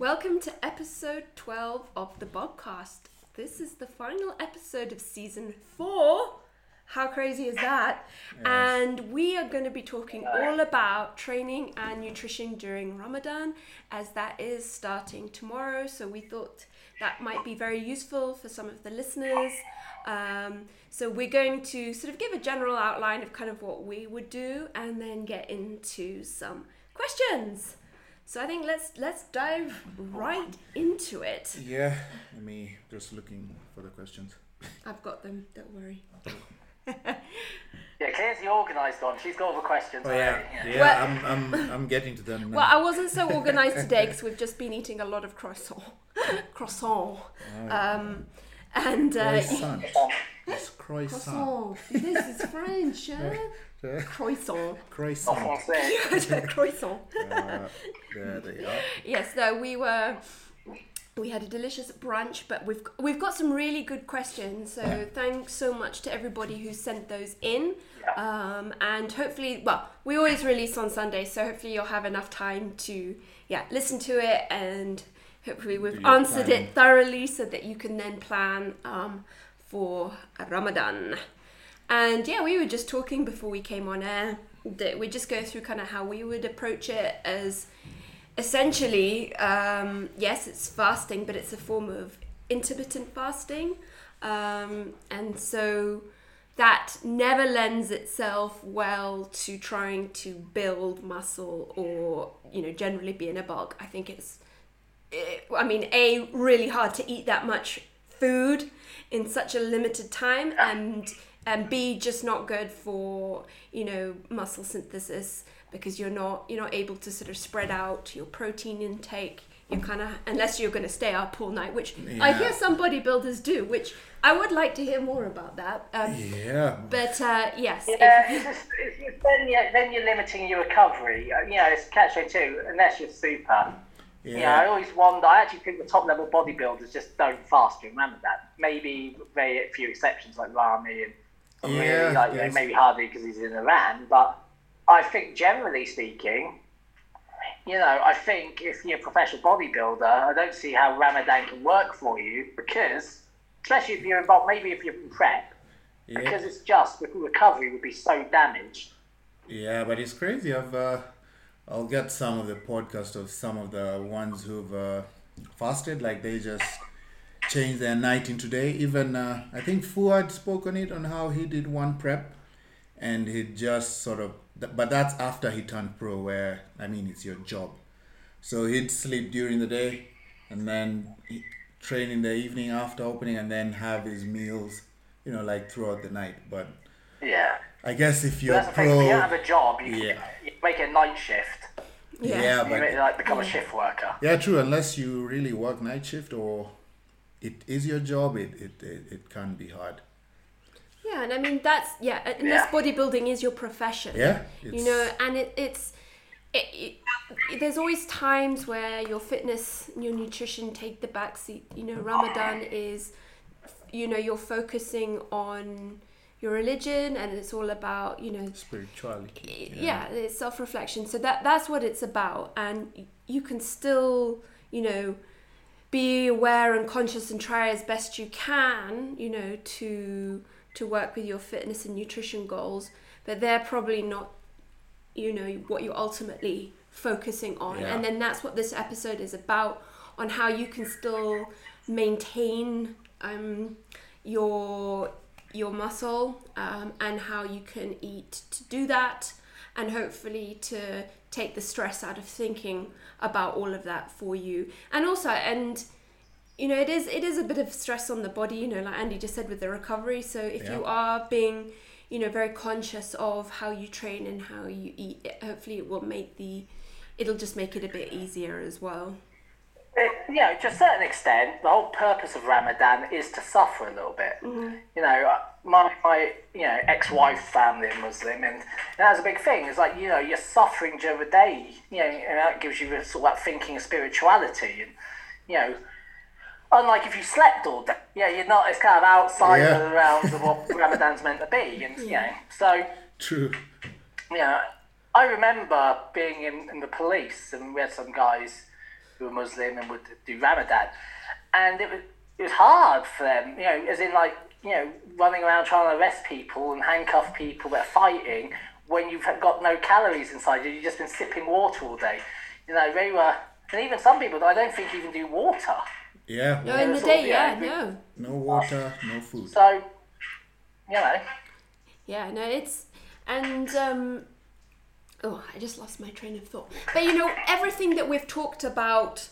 Welcome to episode 12 of the podcast. This is the final episode of season four. How crazy is that? And we are going to be talking all about training and nutrition during Ramadan, as that is starting tomorrow. So we thought that might be very useful for some of the listeners. Um, so we're going to sort of give a general outline of kind of what we would do, and then get into some questions. So I think let's let's dive right into it. Yeah, let me just looking for the questions. I've got them. Don't worry. Yeah, Claire's the organised one. She's got all the questions. Oh yeah, already, yeah. Well- I'm, I'm, I'm getting to them now. Well, I wasn't so organised today because we've just been eating a lot of croissant, croissant, um, and uh, croissant. It's croissant. croissant. This is French, huh? Croissant. Croissant. Français. croissant. Uh, there they are. Yes, no, we were. We had a delicious brunch, but we've we've got some really good questions. So thanks so much to everybody who sent those in. Um, and hopefully, well, we always release on Sunday, so hopefully you'll have enough time to yeah listen to it, and hopefully we've answered planning. it thoroughly so that you can then plan um, for Ramadan. And yeah, we were just talking before we came on air that we just go through kind of how we would approach it as essentially, um, yes, it's fasting, but it's a form of intermittent fasting. Um, and so that never lends itself well to trying to build muscle or, you know, generally be in a bulk. I think it's, it, I mean, A, really hard to eat that much food in such a limited time and and B just not good for you know muscle synthesis because you're not you're not able to sort of spread out your protein intake you kind of unless you're going to stay up all night which I hear some bodybuilders do which I would like to hear more about that um, Yeah. but uh, yes Yeah, if- it's just, it's, it's then, you then you're limiting your recovery. Uh, You know, it's catch too, unless you're super. Yeah. You know, I always wonder. I actually think the top level bodybuilders just don't fast Remember that. Maybe very few exceptions like Ramy and Yeah, like yes. maybe Hadi because he's in Iran. But I think generally speaking, you know, I think if you're a professional bodybuilder, I don't see how Ramadan can work for you because, especially if you're involved, maybe if you're in prep, because it's just recovery would be so damaged. Yeah, but it's crazy. I've uh, I'll get some of the podcast of some of the ones who've uh, fasted, like they just changed their night into day. Even uh, I think Fouad spoke on it on how he did one prep, and he just sort of. But that's after he turned pro, where I mean it's your job. So he'd sleep during the day, and then he, train in the evening after opening, and then have his meals, you know, like throughout the night. But Yeah. I guess if you're That's the thing. If pro, you have a job, you, Yeah. you make a night shift. yeah. yeah, You but make, like become a shift worker. Yeah, true. Unless you really work night shift or it is your job, it it, it, it can be hard. Yeah, and I mean that's yeah. Unless Yeah. bodybuilding is your profession, Yeah, you know, and it, it's it, it, there's always times where your fitness, and your nutrition take the backseat. You know, Ramadan is, you know, you're focusing on your religion, and it's all about you know Spirituality. yeah, it's self-reflection so that that's what it's about and you can still you know be aware and conscious and try as best you can you know to to work with your fitness and nutrition goals but they're probably not you know what you're ultimately focusing on Yeah. and then that's what this episode is about on how you can still maintain um, your your muscle um, and how you can eat to do that and hopefully to take the stress out of thinking about all of that for you. And also and you know it is it is a bit of stress on the body you know like andy just said with the recovery. So if you are being you know very conscious of how you train and how you eat it, hopefully it will make the it'll just make it a bit easier as well. It, you know, to a certain extent, the whole purpose of Ramadan is to suffer a little bit. Mm-hmm. You know, my, my you know ex-wife family are Muslim, and that's a big thing. It's like you know you're suffering during the day. You know, and that gives you sort of that thinking of spirituality, and you know. Unlike if you slept all day, yeah, you're not. It's kind of outside Yeah. of the realms of what Ramadan's meant to be, and you know. So True. yeah, I remember being in, in the police, and we had some guys who were Muslim and would do Ramadan, and it was it was hard for them. You know, as in like you know running around trying to arrest people and handcuff people that are fighting when you've got no calories inside you. You've just been sipping water all day. You know, they were, and even some people I don't think even do water. Yeah. No, in the day, yeah, yeah, we- no. No water, no food. So, you know, Yeah, no, it's and um oh, I just lost my train of thought. But you know, everything that we've talked about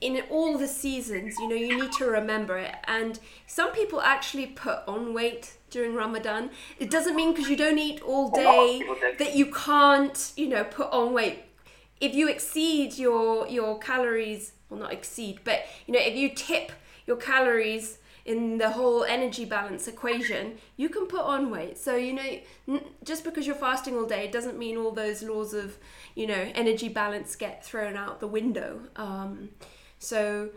in all the seasons, you know, you need to remember it. And some people actually put on weight during Ramadan. It doesn't mean because you don't eat all A lot of day that you can't, you know, put on weight. If you exceed your your calories, well not exceed, but you know, if you tip your calories in the whole energy balance equation, you can put on weight. So, you know, n- just because you're fasting all day it doesn't mean all those laws of, you know, energy balance get thrown out the window. Um, so,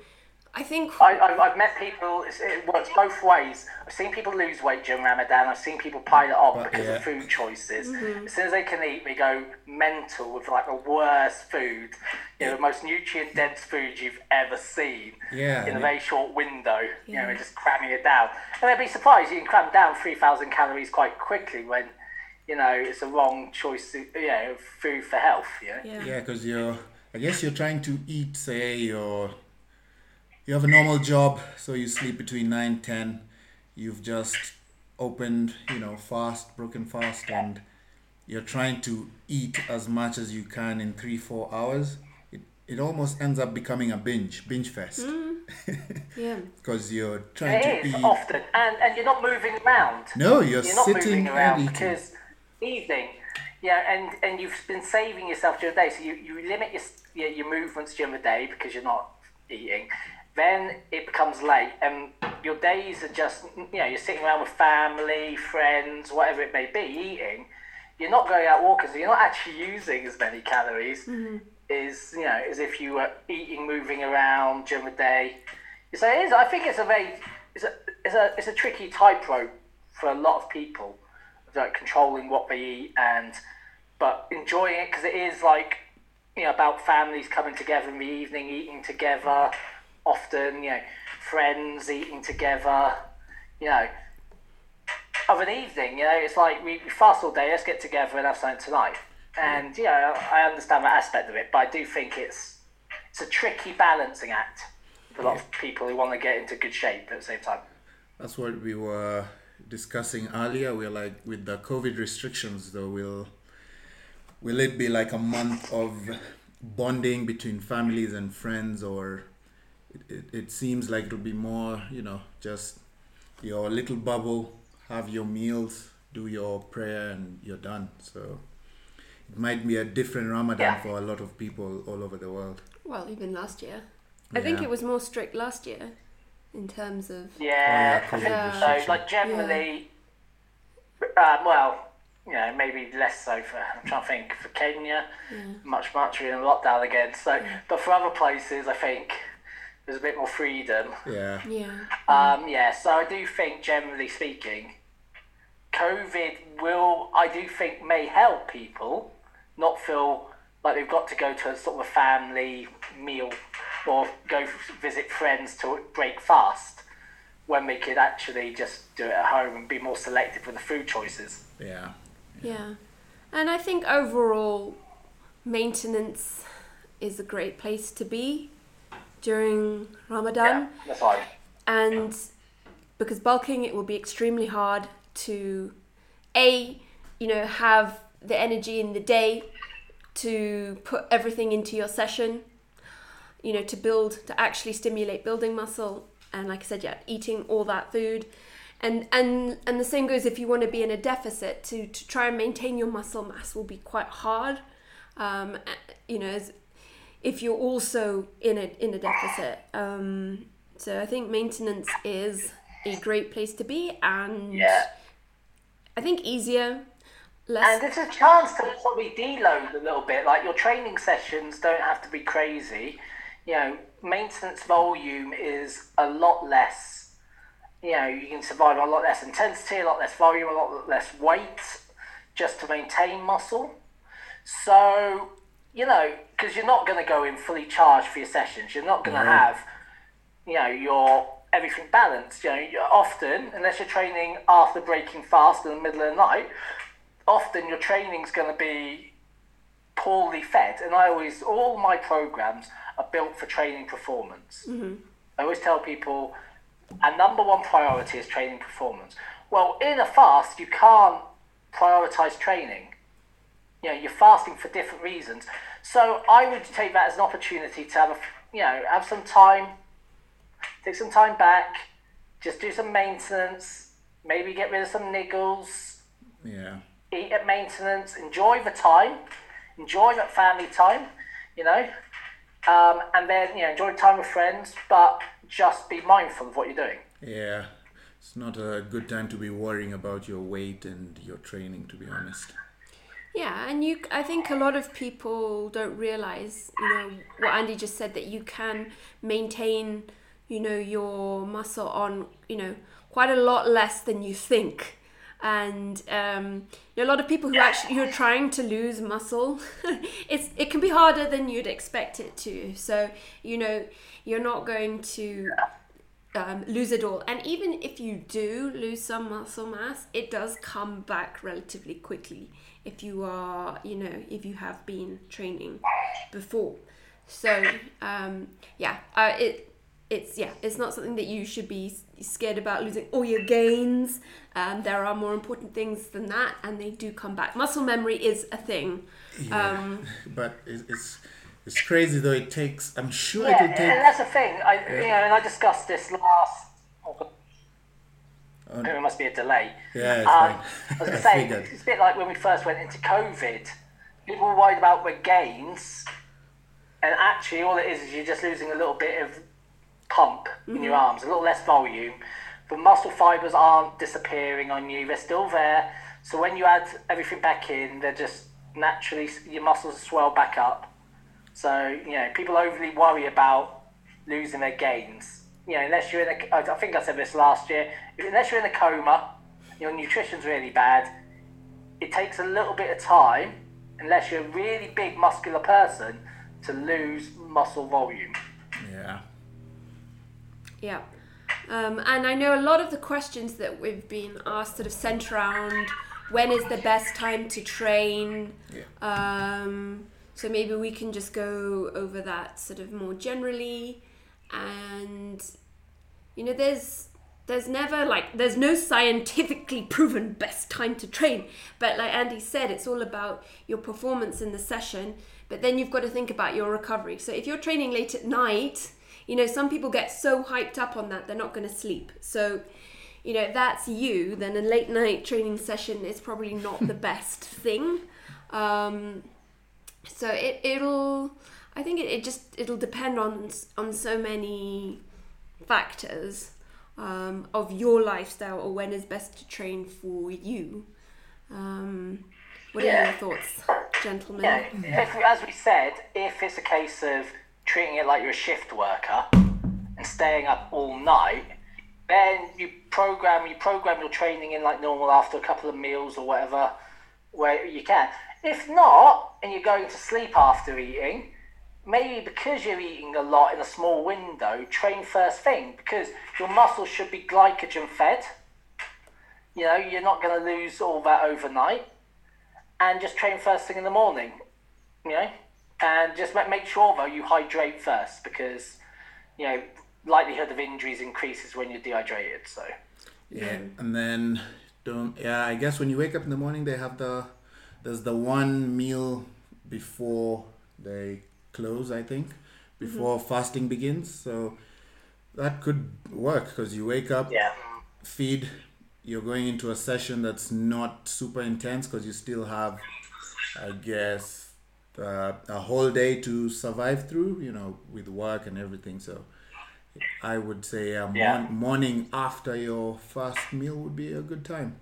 I think. I, I've, I've met people, it works both ways. I've seen people lose weight during Ramadan, I've seen people pile it on But, because yeah. of food choices. Mm-hmm. As soon as they can eat, they go mental with like the worst food, you know, the most nutrient dense food you've ever seen Yeah, in a and very short window. You know, Yeah. they're just cramming it down. And they'd be surprised you can cram down 3,000 calories quite quickly when, you know, it's a wrong choice, you know, food for health, you know? Yeah. Yeah, because you're, I guess you're trying to eat, say, you're, you have a normal job, so you sleep between 9, 10. You've just opened, you know, fast, broken fast, and you're trying to eat as much as you can in three, four hours. It, it almost ends up becoming a binge, binge fest. Mm. Yeah. Because you're trying It to is eat. often, and, and you're not moving around. No, you're, you're not sitting moving and around eating. because evening, yeah, and and you've been saving yourself during the day, so you, you limit your, your your movements during the day because you're not eating. Then it becomes late, and your days are just you know you're sitting around with family, friends, whatever it may be, eating. You're not going out walking, so you're not actually using as many calories mm-hmm. as you know as if you were eating, moving around during the day. So it is. I think it's a very it's a it's a it's a tricky tightrope for a lot of people, like controlling what they eat and but enjoying it because it is like you know about families coming together in the evening, eating together. Often, you know, friends eating together. You know, of an evening. You know, it's like we, we fast all day. Let's get together and have something tonight. And you know, I understand that aspect of it, but I do think it's it's a tricky balancing act for a lot of people who want to get into good shape at the same time. That's what we were discussing earlier. We're like with the COVID restrictions, though. Will will it be like a month of bonding between families and friends, or it, it, it seems like it'll be more, you know, just your little bubble, have your meals, do your prayer, and you're done. So it might be a different Ramadan Yeah. for a lot of people all over the world. Well, even last year. I think it was more strict last year in terms of. Yeah, yeah, I COVID think restrictions. so. Like generally, um, well, you know, maybe less so for. I'm trying to think for Kenya, much much we're in lockdown again. So, but for other places, I think there's a bit more freedom. Yeah. Yeah. Um, yeah, so I do think, generally speaking, COVID will, I do think, may help people not feel like they've got to go to a sort of a family meal or go visit friends to break fast when we could actually just do it at home and be more selective with the food choices. Yeah. Yeah. And I think overall, maintenance is a great place to be during Ramadan. Yeah, that's fine. and because bulking it will be extremely hard to a you know have the energy in the day to put everything into your session you know to build to actually stimulate building muscle and like i said yeah eating all that food and and and the same goes if you want to be in a deficit to to try and maintain your muscle mass will be quite hard um you know if you're also in a in a deficit um so i think maintenance is a great place to be and Yeah. i think easier And less it's a chance to probably deload a little bit. Like your training sessions don't have to be crazy. You know, maintenance volume is a lot less. You know, you can survive a lot less intensity, a lot less volume, a lot less weight, just to maintain muscle. So you know, because you're not going to go in fully charged for your sessions. You're not going to Right. have, you know, your everything balanced. You know, you're often, unless you're training after breaking fast in the middle of the night, often your training's going to be poorly fed. And I always, all my programs are built for training performance. Mm-hmm. I always tell people, our number one priority is training performance. Well, in a fast, you can't prioritize training. You know, you're fasting for different reasons. So I would take that as an opportunity to have a, you know, have some time, take some time back, just do some maintenance, maybe get rid of some niggles, Yeah. eat at maintenance, enjoy the time, enjoy that family time, you know, um, and then you know enjoy time with friends, but just be mindful of what you're doing. Yeah. It's not a good time to be worrying about your weight and your training, to be honest. Yeah, and you I think a lot of people don't realize, you know, what Andy just said that you can maintain, you know, your muscle on, you know, quite a lot less than you think. And um, a lot of people who actually who are trying to lose muscle, it's it can be harder than you'd expect it to. So you know, you're not going to um, lose it all. And even if you do lose some muscle mass, it does come back relatively quickly if you are, you know, if you have been training before. So um, yeah, uh, it it's yeah, it's not something that you should be scared about losing all your gains. Um, there are more important things than that, and they do come back. Muscle memory is a thing. Um, But it's, it's it's crazy though. It takes. I'm sure Yeah, it will and take. that's the thing. I you know, and I discussed this last. Oh, there must be a delay. Yeah, it's Um, fine. I was going to say, it's a bit like when we first went into COVID. People were worried about the gains, and actually, all it is is you're just losing a little bit of pump in your mm-hmm. arms, a little less volume. The muscle fibers aren't disappearing on you; they're still there. So when you add everything back in, they're just naturally your muscles swell back up. So you know, people overly worry about losing their gains. You know, unless you're in a, I I think I said this last year. Unless you're in a coma, your nutrition's really bad. It takes a little bit of time, unless you're a really big muscular person, to lose muscle volume. Yeah. Yeah. Um, and I know a lot of the questions that we've been asked sort of center around when is the best time to train. Yeah. Um, so maybe we can just go over that sort of more generally. And, you know, there's there's never like there's no scientifically proven best time to train but like andy said it's all about your performance in the session but then you've got to think about your recovery so if you're training late at night you know some people get so hyped up on that they're not going to sleep so you know if that's you then a late night training session is probably not the best thing um, so it, it'll i think it, it just it'll depend on on so many factors um, of your lifestyle or when is best to train for you. Um, what are Yeah. your thoughts, gentlemen? Yeah, if, as we said, if it's a case of treating it like you're a shift worker and staying up all night, then you program you program your training in like normal after a couple of meals or whatever, where you can. If not, and you're going to sleep after eating, maybe because you're eating a lot in a small window, train first thing because your muscles should be glycogen fed. You know, you're not going to lose all that overnight and just train first thing in the morning, you know, and just make sure though you hydrate first because you know likelihood of injuries increases when you're dehydrated. So Yeah, and then don't. Yeah, I guess when you wake up in the morning, they have the there's the one meal before they close. I think before mm-hmm. fasting begins. So that could work because you wake up, yeah, feed. You're going into a session that's not super intense because you still have, I guess, uh, a whole day to survive through. You know, with work and everything. So. I would say a Yeah. morning after your first meal would be a good time.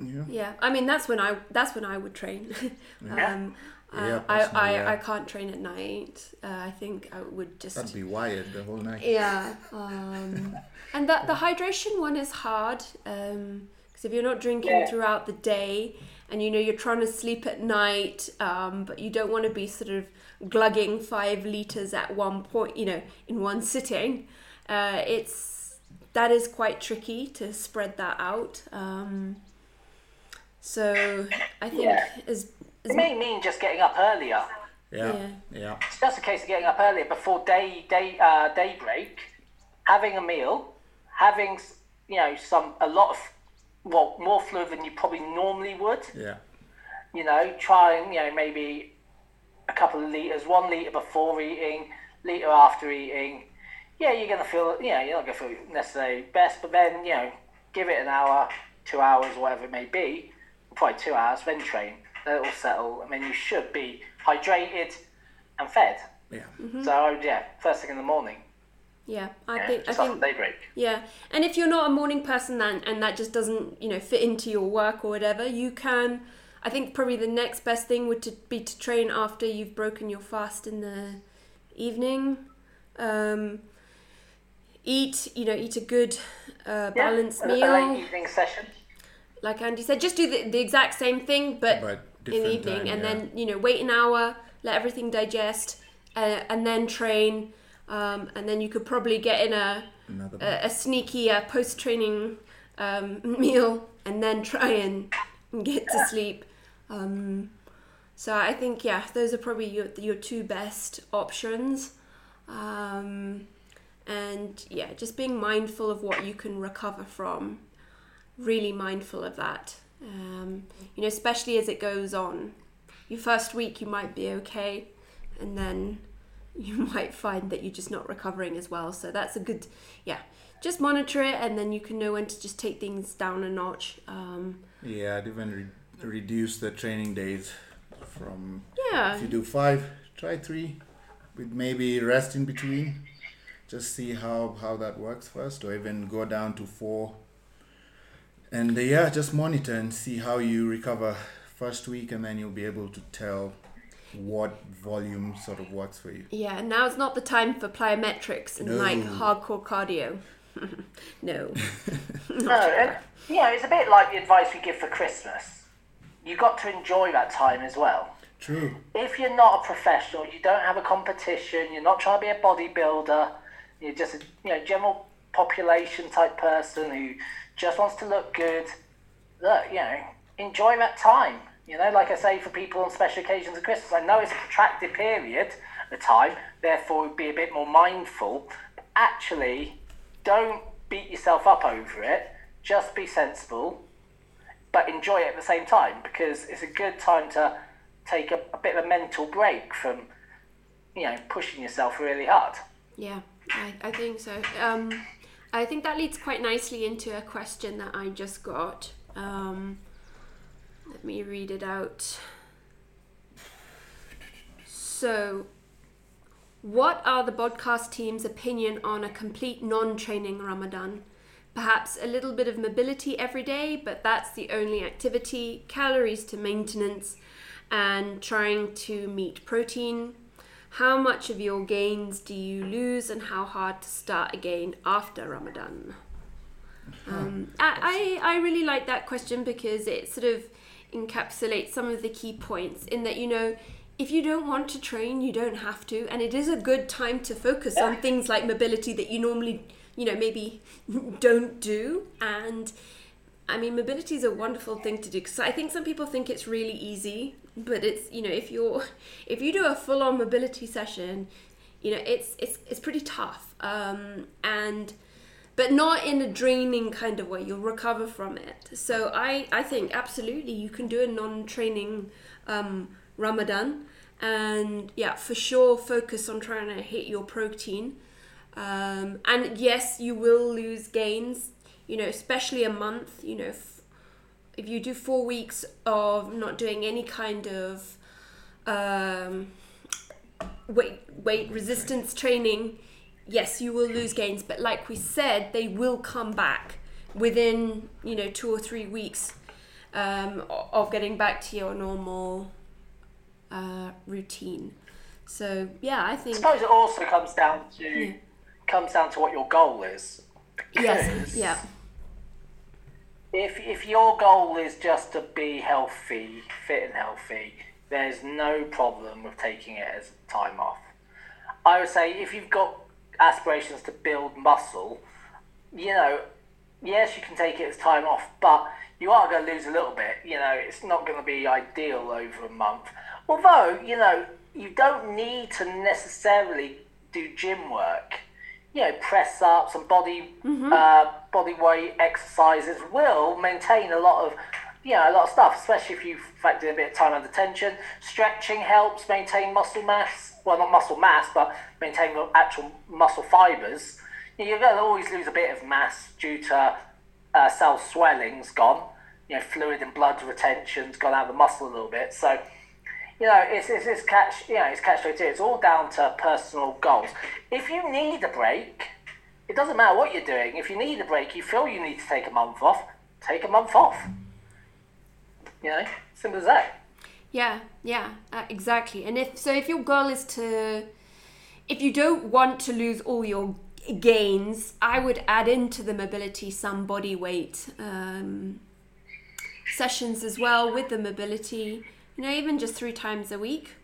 Yeah. Yeah, I mean that's when I that's when I would train. um, Yeah, uh, I, I, yeah. I can't train at night. Uh, I think I would just That'd be wired the whole night. Yeah, um, and that the hydration one is hard because if you're not drinking Yeah. throughout the day and you know you're trying to sleep at night, um, but you don't want to be sort of glugging five liters at one point, you know, in one sitting. Uh, it's that is quite tricky to spread that out. Um, so I think Yeah. as, as It may mean just getting up earlier. Yeah. Yeah. Yeah. It's just a case of getting up earlier before day day uh, daybreak, having a meal, having you know some a lot of well more fluid than you probably normally would. Yeah. You know, trying you know maybe a couple of liters, one liter before eating, liter after eating. Yeah, you're gonna feel you know you're not gonna feel necessarily best, but then you know give it an hour, two hours, whatever it may be, probably two hours, then train. Then it will settle, and then you should be hydrated and fed. Yeah. Mm-hmm. So I would, yeah, first thing in the morning. Yeah, I Yeah, think I just think after daybreak. Yeah, and if you're not a morning person then, and that just doesn't, you know, fit into your work or whatever, you can. I think probably the next best thing would to be to train after you've broken your fast in the evening. Um, eat, you know, eat a good uh, balanced a, meal, A late evening session. like Andy said. Just do the, the exact same thing, but, But in the evening, time, and yeah. then you know, wait an hour, let everything digest, uh, and then train. Um, and then you could probably get in a a, a sneaky uh, post training um, meal and then try and get to sleep. Um, so I think yeah, those are probably your your two best options. Um, and yeah, just being mindful of what you can recover from. Really mindful of that. Um, you know, especially as it goes on. Your first week you might be okay, and then you might find that you're just not recovering as well. So that's a good, yeah. Just monitor it, and then you can know when to just take things down a notch. Um, Yeah, I'd even re- reduce the training days from yeah, if you do five, try three, with maybe rest in between. Just see how how that works first, or even go down to four. And uh, yeah, just monitor and see how you recover first week, and then you'll be able to tell what volume sort of works for you. yeah. now it's not the time for plyometrics and like hardcore cardio. no. No, and, you know, it's a bit like the advice we give for Christmas. You've got to enjoy that time as well. True. If you're not a professional, you don't have a competition, you're not trying to be a bodybuilder, you're just a you know general population type person who just wants to look good. Look, you know, enjoy that time. You know, like I say for people on special occasions of Christmas, I know it's a protracted period of time, therefore be a bit more mindful. But actually, don't beat yourself up over it. Just be sensible, but enjoy it at the same time because it's a good time to take a, a bit of a mental break from, you know, pushing yourself really hard. Yeah, I, I think so. Um, I think that leads quite nicely into a question that I just got. Um, let me read it out. So, what are the podcast team's opinion on a complete non training Ramadan? Perhaps a little bit of mobility every day, but that's the only activity, calories to maintenance, and trying to meet protein. How much of your gains do you lose, and how hard to start again after Ramadan? Um, I, I I really like that question because it sort of encapsulates some of the key points in that you know if you don't want to train you don't have to. And it is a good time to focus on things like mobility that you normally you know maybe don't do. And I mean mobility is a wonderful thing to do because I think some people think it's really easy but it's you know if you're if you do a full on mobility session you know it's it's it's pretty tough. Um, and but not in a draining kind of way. You'll recover from it. So I, I think absolutely you can do a non-training um, Ramadan, and yeah, for sure focus on trying to hit your protein. Um, and yes, you will lose gains. You know, especially a month. You know, if, if you do four weeks of not doing any kind of um, weight weight resistance training yes, you will lose gains, but like we said, they will come back within you know two or three weeks um, of getting back to your normal uh, routine. So yeah, I I think suppose it also comes down to comes down to what your goal is. yes, yeah, if if your goal is just to be healthy, fit and healthy, there's no problem with taking it as time off. I would say if you've got aspirations to build muscle, you know, yes, you can take it as time off, but you are going to lose a little bit. You know, it's not going to be ideal over a month. Although, you know, you don't need to necessarily do gym work. You know, press ups and body uh, body weight exercises will maintain a lot of you know a lot of stuff, especially if you factor in a bit of time under tension. Stretching helps maintain muscle mass. Well, not muscle mass, but maintaining actual muscle fibers. You're going to always lose a bit of mass due to uh, cell swelling's gone. You know, fluid and blood retention's gone out of the muscle a little bit. So you know, it's, it's, it's catch, you know, it's catch 22. It's all down to personal goals. If you need a break, it doesn't matter what you're doing. If you need a break, you feel you need to take a month off, take a month off. You know, simple as that. Yeah, yeah, uh, exactly. And if so, if your goal is to, if you don't want to lose all your gains, I would add into the mobility some body weight um, sessions as well with the mobility. You know, even just three times a week,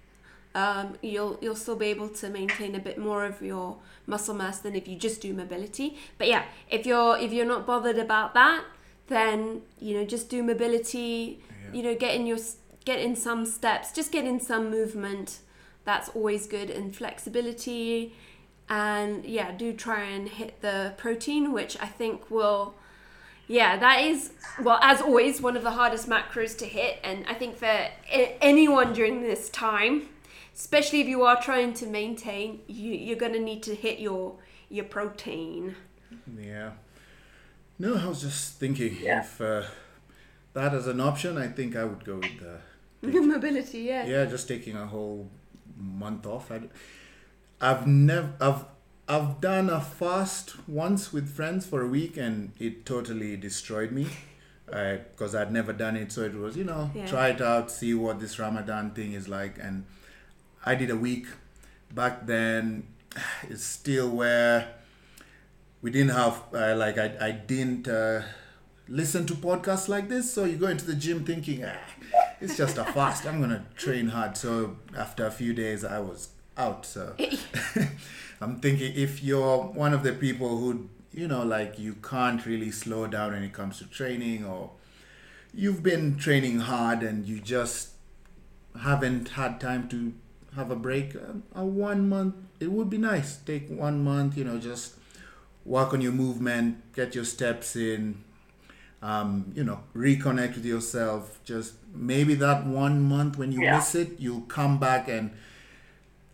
um, you'll you'll still be able to maintain a bit more of your muscle mass than if you just do mobility. But yeah, if you're if you're not bothered about that, then you know just do mobility. You know, get in your get in some steps, just get in some movement. That's always good and flexibility. And yeah, do try and hit the protein, which I think will yeah, that is well, as always, one of the hardest macros to hit, and I think for anyone during this time, especially if you are trying to maintain, you, you're gonna need to hit your your protein. Yeah. No, I was just thinking Yeah. if uh, that is an option, I think I would go with the Mobility, yeah. yeah, just taking a whole month off. I, I've never, I've, I've done a fast once with friends for a week, and it totally destroyed me, because I'd never done it. So it was, you know, Yeah. try it out, see what this Ramadan thing is like, and I did a week. Back then, it's still where we didn't have uh, like I, I didn't uh, listen to podcasts like this so you go into the gym thinking ah, it's just a fast. I'm gonna train hard so after a few days i was out so. I'm thinking if you're one of the people who you know like you can't really slow down when it comes to training or you've been training hard and you just haven't had time to have a break um, a one month it would be nice. Take one month you know just work on your movement get your steps in um, you know reconnect with yourself just maybe that one month when you Yeah. miss it you'll come back and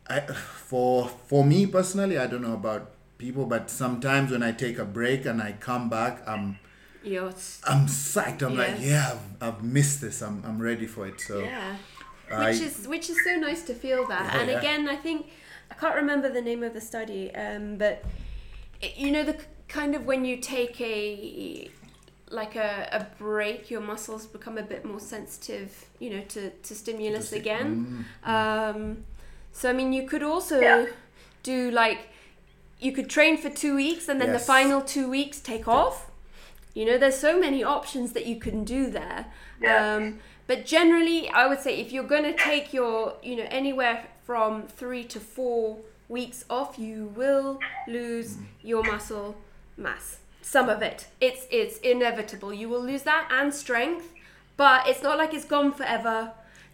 I, for for me personally i don't know about people but sometimes when i take a break and i come back i'm i'm psyched i'm like yeah I've, I've missed this i'm, I'm ready for it so yeah. I- which is which is so nice to feel that. Yeah, and yeah. again, I think I can't remember the name of the study, um, but it, you know the kind of when you take a like a, a break, your muscles become a bit more sensitive, you know, to, to stimulus sti- again. Um, so I mean, you could also Yeah. do like you could train for two weeks and then the final two weeks take off. You know, there's so many options that you can do there. Yeah. Um, but generally, I would say if you're going to take your, you know, anywhere from three to four weeks off, you will lose your muscle mass. Some of it. It's it's inevitable. You will lose that and strength, but it's not like it's gone forever.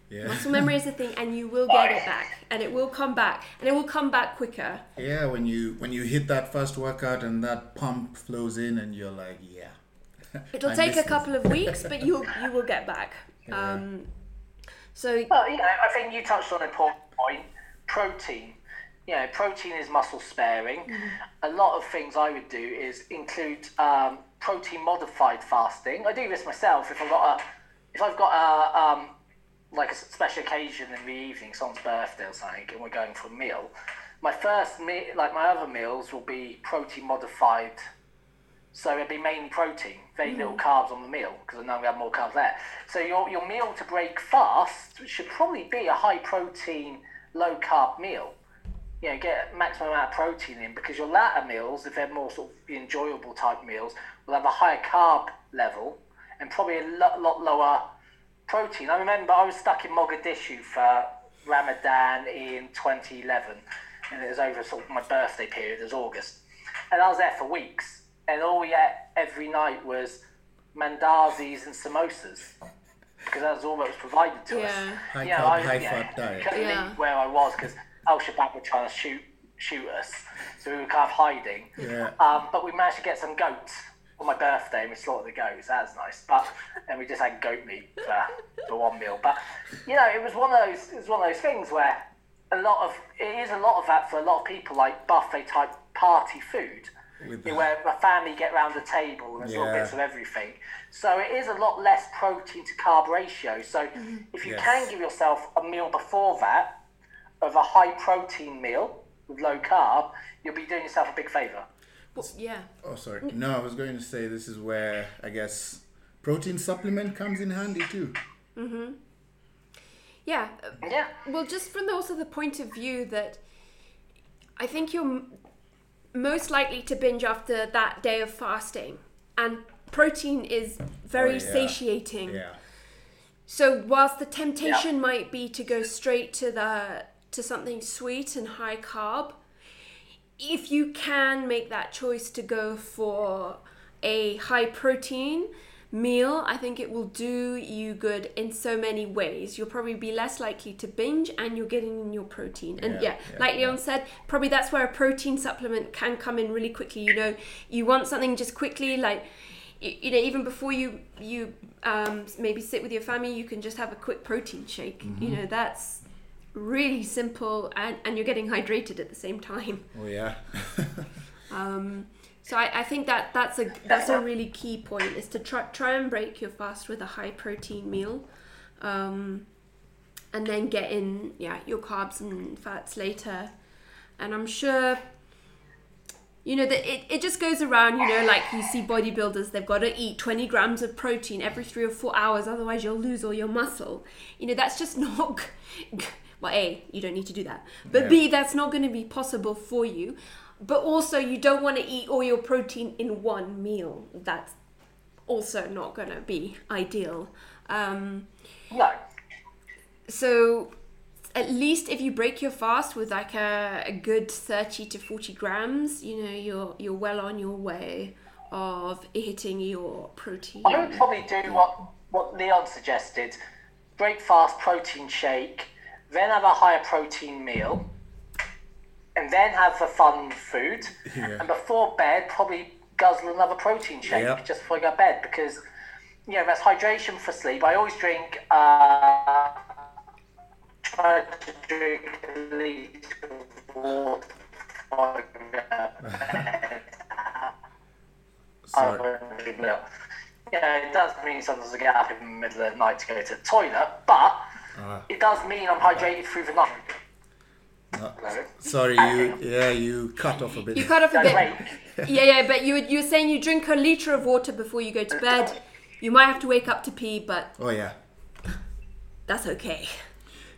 yeah Muscle memory is a thing, and you will get it back, and it will come back, and it will come back quicker. Yeah, when you when you hit that first workout and that pump flows in and you're like, yeah. It'll I take miss a this. couple of weeks, but you you will get back. Um, so Well, you know, I think you touched on a point. Protein. You know, protein is muscle sparing. A lot of things I would do is include um, protein modified fasting. I do this myself if I've got a if I've got a um, like a special occasion in the evening, someone's birthday or something, and we're going for a meal. My first meal, like my other meals, will be protein modified so it'd be mainly protein, very little carbs on the meal because I know we have more carbs there. So your, your meal to break fast should probably be a high protein, low carb meal. You know, get maximum amount of protein in because your latter meals, if they're more sort of enjoyable type meals, will have a higher carb level and probably a lot, lot lower protein. I remember I was stuck in Mogadishu for Ramadan in 2011, and it was over sort of my birthday period, it was August. And I was there for weeks, and all we ate every night was mandazis and samosas. Because that was all that was provided to us. Yeah. High You know, carb, I- high yeah, fat diet. Couldn't Yeah. leave where I was because Al Shabaab were trying to shoot shoot us, so we were kind of hiding. Yeah. Um, but we managed to get some goats on my birthday, and we slaughtered the goats. That was nice. But and we just had goat meat for, for one meal. But you know, it was one of those. It was one of those things where a lot of it is a lot of that for a lot of people, like buffet type party food. With you know, the- where the family get round the table and there's little bits of everything. So it is a lot less protein to carb ratio. So if you Yes. can give yourself a meal before that of a high protein meal with low carb, you'll be doing yourself a big favour. Well, yeah. Oh, sorry. No, I was going to say this is where I guess protein supplement comes in handy too. Yeah. uh, Yeah. Well, just from the, also the point of view that I think you're m- most likely to binge after that day of fasting, and protein is very Oh, yeah. satiating. Yeah. So whilst the temptation might be to go straight to the to something sweet and high carb, if you can make that choice to go for a high protein meal, I think it will do you good in so many ways. You'll probably be less likely to binge and you're getting in your protein. And Yeah, yeah, yeah, like yeah. Leon said, probably that's where a protein supplement can come in really quickly. You know, you want something just quickly, like you know, even before you you um, maybe sit with your family, you can just have a quick protein shake. Mm-hmm. You know, that's really simple, and and you're getting hydrated at the same time. Oh yeah. Um, so I, I think that that's a that's a really key point is to try try and break your fast with a high protein meal, um, and then get in yeah your carbs and fats later, and I'm sure. You know that it, it just goes around. You know, like you see bodybuilders, they've got to eat twenty grams of protein every three or four hours, otherwise you'll lose all your muscle. You know, that's just not. Well, a you don't need to do that, but Yeah. b that's not going to be possible for you. But also, you don't want to eat all your protein in one meal. That's also not going to be ideal. Um, No. so, at least if you break your fast with like a, a good thirty to forty grams, you know you're you're well on your way of hitting your protein. I would probably do what, what Leon suggested break fast protein shake, then have a higher protein meal, and then have the fun food. Yeah. And before bed, probably guzzle another protein shake just before I go to bed because, you know, that's hydration for sleep. I always drink, uh, try to drink a litre of water I go to bed. Sorry. It does mean sometimes I get up in the middle of the night to go to the toilet, but Ah. it does mean I'm hydrated through the night. No. Hello? Sorry, you yeah you cut off a bit. You cut off a bit. Yeah, yeah, but you were- you were saying you drink a liter of water before you go to bed. You might have to wake up to pee, but Oh yeah. that's okay.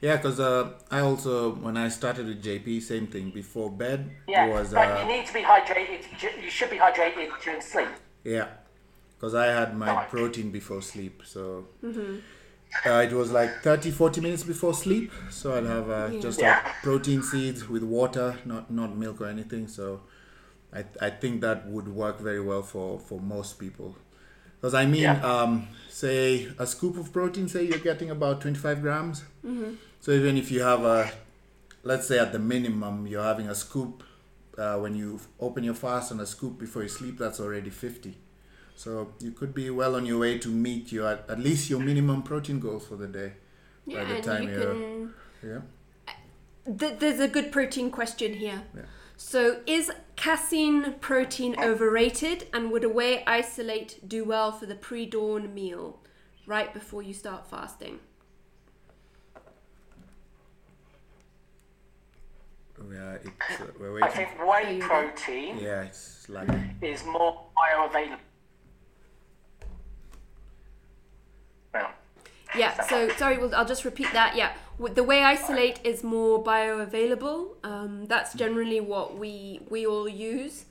Yeah, because uh, I also when I started with JP, same thing. Before bed Yeah, was but uh, you need to be hydrated. You should be hydrated during sleep. yeah, because I had my protein before sleep, so uh, it was like 30, 40 minutes before sleep. So I'd have uh, just Yeah. uh, protein seeds with water, not not milk or anything. So I I think that would work very well for for most people. Because I mean, Yeah. um, say a scoop of protein, say you're getting about 25 grams. So even if you have a, let's say at the minimum, you're having a scoop uh, when you open your fast and a scoop before you sleep, that's already 50. So you could be well on your way to meet your at least your minimum protein goals for the day. Yeah, the and time you you're- can. Yeah. Th- there's a good protein question here. Yeah. So, is casein protein overrated, and would a whey isolate do well for the pre-dawn meal, right before you start fasting? Yeah, it's, uh, we're I think whey protein Yeah, it's like is more bioavailable. Well, Yeah. So sorry, well, I'll just repeat that. Yeah, with the whey isolate is more bioavailable. Um, that's generally what we we all use.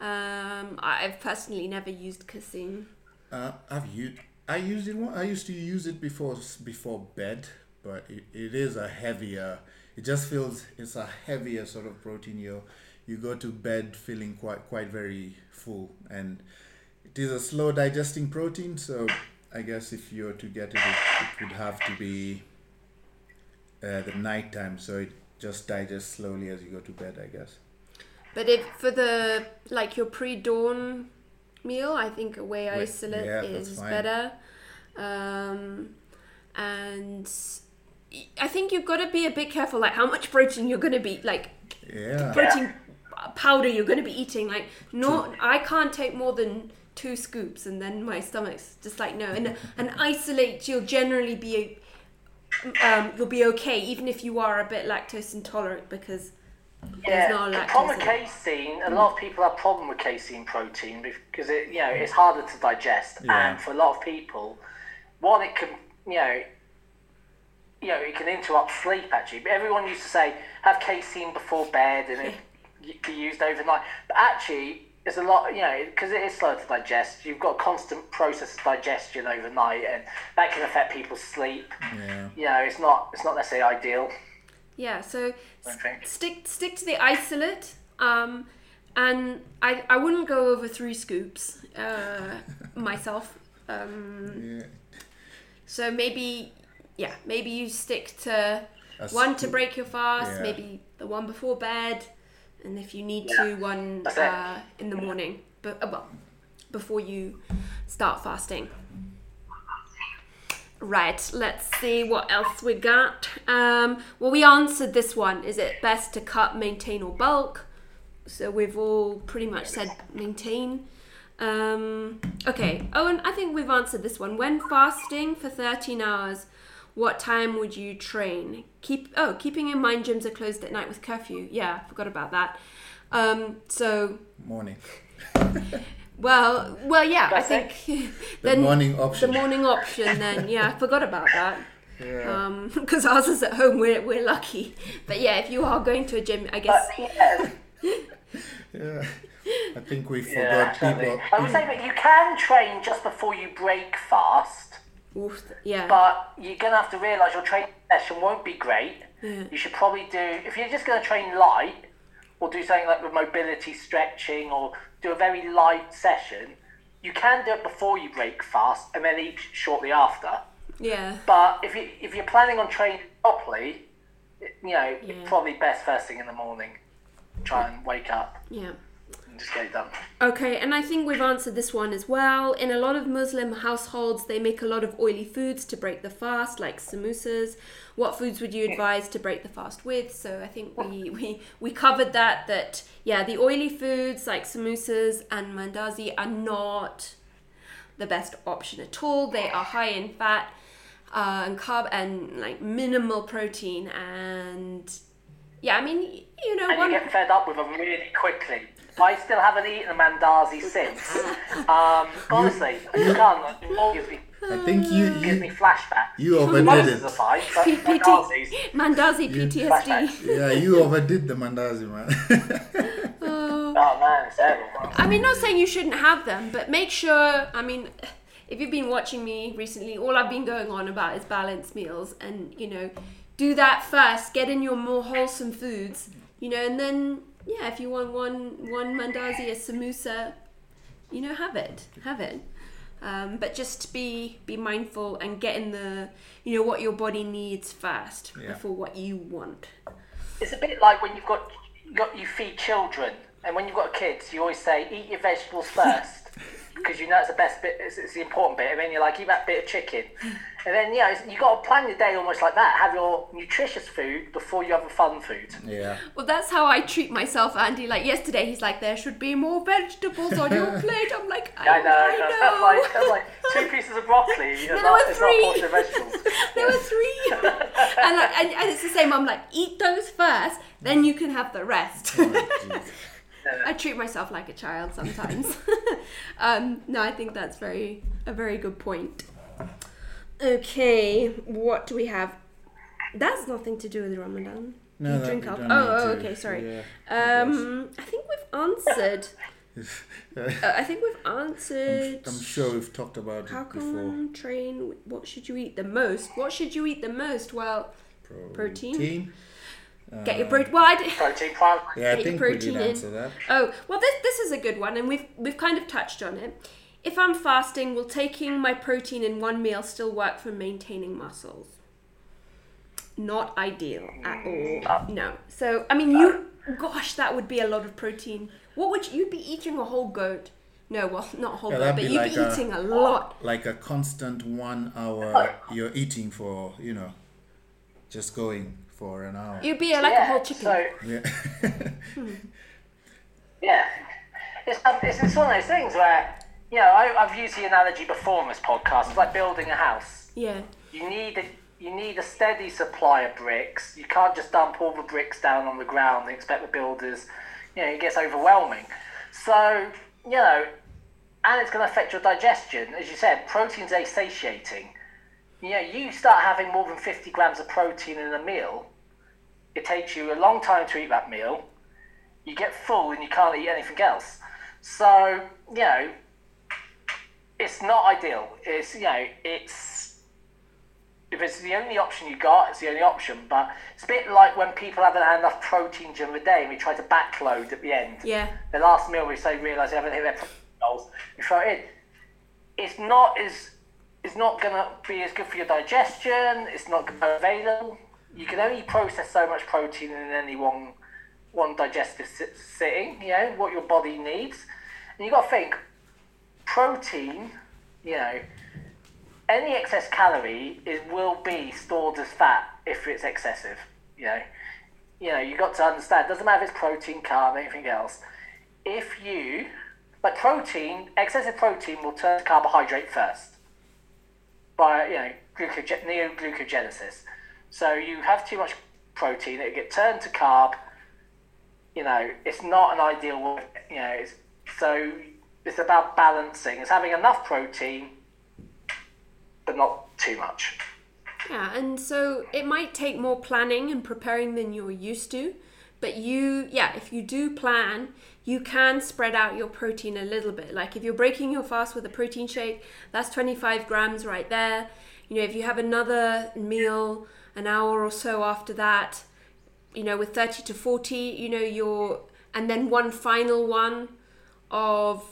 Um, I've personally never used casein. uh, I've used I used it. one- I used to use it before before bed, but it, it is a heavier. It just feels it's a heavier sort of protein. You you go to bed feeling quite quite very full, and it is a slow digesting protein. So I guess if you were to get it, it, it would have to be uh, the night time. So it just digests slowly as you go to bed. I guess. But if for the like your pre-dawn meal, I think a whey isolate yeah, is better. Um, and I think you've got to be a bit careful, like how much protein you're going to be, like Yeah. protein powder you're going to be eating. Like, not I can't take more than two scoops, and then my stomach's just like no. And and isolate, you'll generally be. Um, you'll be okay even if you are a bit lactose intolerant because Yeah, there's no the lactose problem in with casein, a lot of people have problem with casein protein because it, you know, it's harder to digest, Yeah. and for a lot of people, one, it can, you know, you know, it can interrupt sleep actually. But everyone used to say have casein before bed and it be used overnight. But actually, it's a lot, you know, because it is slow to digest. You've got a constant process of digestion overnight, and that can affect people's sleep. Yeah. You know, it's not, it's not necessarily ideal. Yeah, so s- stick stick to the isolate. Um, and I, I wouldn't go over three scoops uh, myself. Um, Yeah. so maybe, yeah, maybe you stick to A one to break your fast, Yeah. maybe the one before bed, and if you need Yeah, to, one uh, in the morning. But uh, well, before you start fasting. Right, let's see what else we got. Um, well, we answered this one. Is it best to cut, maintain, or bulk? So we've all pretty much said maintain. Um, okay. Oh, and I think we've answered this one. When fasting for 13 hours, what time would you train? Keep oh, keeping in mind gyms are closed at night with curfew. Yeah, I forgot about that. Um, so Morning. well, well, yeah, I think The morning option. the morning option. Then yeah, I forgot about that. Yeah. Um, because ours is at home. We're we're lucky. But yeah, if you are going to a gym, I guess But yeah, yeah. I think we forgot absolutely. people. I would say that you can train just before you break fast, oof, yeah, but you're going to have to realise your training session won't be great. Yeah. You should probably do, if you're just going to train light, or do something like with mobility stretching, or do a very light session, you can do it before you break fast and then eat shortly after. yeah, But if, you, if you're planning on training properly, you know, Yeah. probably best first thing in the morning. Try and wake up yeah. And just get it done. Okay, and I think we've answered this one as well. In a lot of Muslim households, they make a lot of oily foods to break the fast, like samosas. What foods would you advise to break the fast with? So I think we, we, we covered that, that, yeah, the oily foods like samosas and mandazi are not the best option at all. They are high in fat uh, and carb and like minimal protein. And yeah, I mean, you know, and one. you get fed up with them really quickly. I still haven't eaten a mandazi since. Um, honestly, I just can't. It gives me, I think you gives me you, flashbacks. you overdid Moses are it. fine, but P- Mandazi PTSD. Yeah, you overdid the mandazi, man. Oh man, it's terrible. I mean, not saying you shouldn't have them, but make sure. I mean, if you've been watching me recently, all I've been going on about is balanced meals, and you know, do that first. Get in your more wholesome foods, you know, and then yeah, if you want one one mandazi, a samosa, you know, have it, have it. Um, but just be be mindful and get in the you know what your body needs first Yeah. before what you want. It's a bit like when you've got, got you feed children, and when you've got kids, you always say eat your vegetables first. Because you know it's the best bit, it's, it's the important bit, and then you're like, eat that bit of chicken. And then, you know, you got to plan your day almost like that. Have your nutritious food before you have the fun food. yeah. Well, that's how I treat myself, Andy. Like yesterday, he's like, "There should be more vegetables on your plate." I'm like, "I, I know. I That's know." like, that's like two pieces of broccoli. It's there not, were it's not a three. portion of vegetables. there were three, and, like, and and it's the same. I'm like, eat those first, then you can have the rest. Oh, I treat myself like a child sometimes. um, no, I think that's very a very good point. Okay, what do we have? That's nothing to do with Ramadan. No, you drink alcohol. don't Oh, okay, sorry. yeah, I. Um, I think we've answered Uh, I think we've answered. I'm sure we've talked about How it before. come train? What should you eat the most? What should you eat the most? Well, Protein? Get your protein. Well, I did. Protein prime. Yeah, I Get your think we did in. answer that. Oh, well, this this is a good one, and we've we've kind of touched on it. If I'm fasting, will taking my protein in one meal still work for maintaining muscles? Not ideal at all. Uh, no. So I mean, you. Uh, gosh, that would be a lot of protein. What would you, you'd be eating a whole goat? No, well, not a whole Yeah, goat, but be you'd like be a- eating a lot. Like a constant one hour you're eating for, you know, just going for an hour. You'd be like yeah, a whole chicken. So Yeah. yeah, it's, um, it's it's one of those things where you know I, I've used the analogy before on this podcast. It's like building a house. yeah. You need a you need a steady supply of bricks. You can't just dump all the bricks down on the ground and expect the builders. You know, it gets overwhelming. So you know, and it's going to affect your digestion. As you said, protein's a satiating. You know, you start having more than 50 grams of protein in a meal, it takes you a long time to eat that meal. You get full and you can't eat anything else. So, you know, it's not ideal. It's, you know, it's, if it's the only option you got, it's the only option. But it's a bit like when people haven't had enough protein during the day and we try to backload at the end Yeah. the last meal we say realise they haven't hit their protein goals, you throw it in. It's not as it's not gonna be as good for your digestion. It's not gonna be available. You can only process so much protein in any one one digestive sit- sitting. You know what your body needs, and you got to think protein. You know, any excess calorie is will be stored as fat if it's excessive. You know, you know you got to understand. Doesn't matter if it's protein, carb, anything else. If you but protein, excessive protein will turn to carbohydrate first by you know glucogen- neoglucogenesis. So you have too much protein, it get turned to carb. You know, it's not an ideal. You know, it's, so it's about balancing. It's having enough protein, but not too much. Yeah, and so it might take more planning and preparing than you're used to. But you, yeah, if you do plan, you can spread out your protein a little bit. Like if you're breaking your fast with a protein shake, that's 25 grams right there. You know, if you have another meal an hour or so after that, you know, with 30 to 40, you know, you're, and then one final one of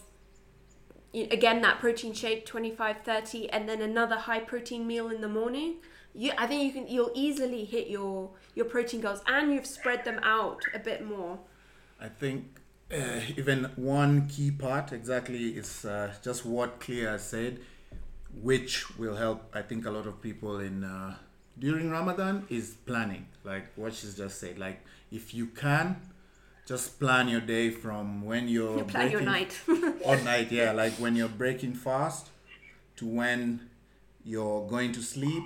again that protein shake 25 30 and then another high protein meal in the morning you i think you can you'll easily hit your your protein goals and you've spread them out a bit more I think uh, even one key part exactly is uh, just what Clea said, which will help. I think a lot of people in uh, during Ramadan is planning, like what she's just said. Like if you can, just plan your day from when you're you plan your breaking- night all night. Yeah, like when you're breaking fast to when you're going to sleep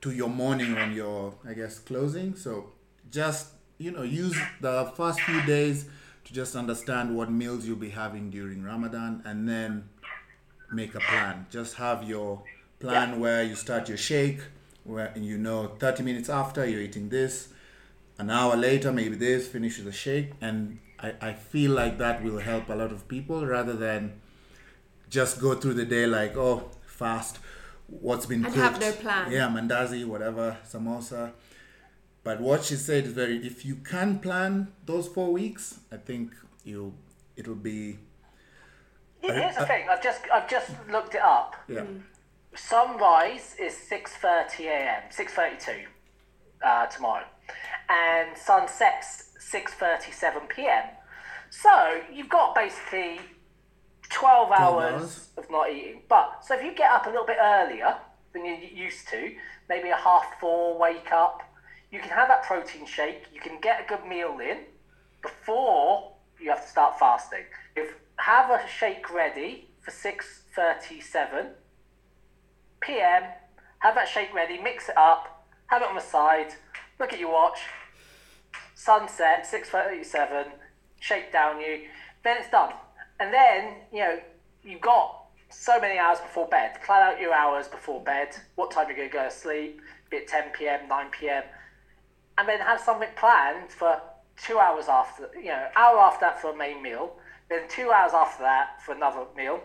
to your morning when you're I guess closing. So just you know use the first few days to just understand what meals you'll be having during Ramadan and then make a plan. Just have your plan where you start your shake, where you know 30 minutes after you're eating this, an hour later maybe this, finish the shake, and I, I feel like that will help a lot of people rather than just go through the day like oh fast, what's been And cooked, have no plan. yeah mandazi whatever samosa. But what she said is very. If you can plan those four weeks, I think you it'll be Here's the thing. I've just I've just looked it up. yeah. Mm. Sunrise is 6:30 a.m. 6:32 uh, tomorrow, and sunsets 6:37 p.m. So you've got basically 12 hours, hours. of not eating. But so if you get up a little bit earlier than you used to, maybe a half four wake up, you can have that protein shake. You can get a good meal in before you have to start fasting. If have a shake ready for 6:37 p.m. Have that shake ready, mix it up, have it on the side, look at your watch, sunset, 6.37, shake down you, then it's done. And then, you know, you've got so many hours before bed. Plan out your hours before bed, what time you're going to go to sleep, be it 10 p.m., 9 p.m., and then have something planned for two hours after, you know, hour after that for a main meal, then two hours after that for another meal.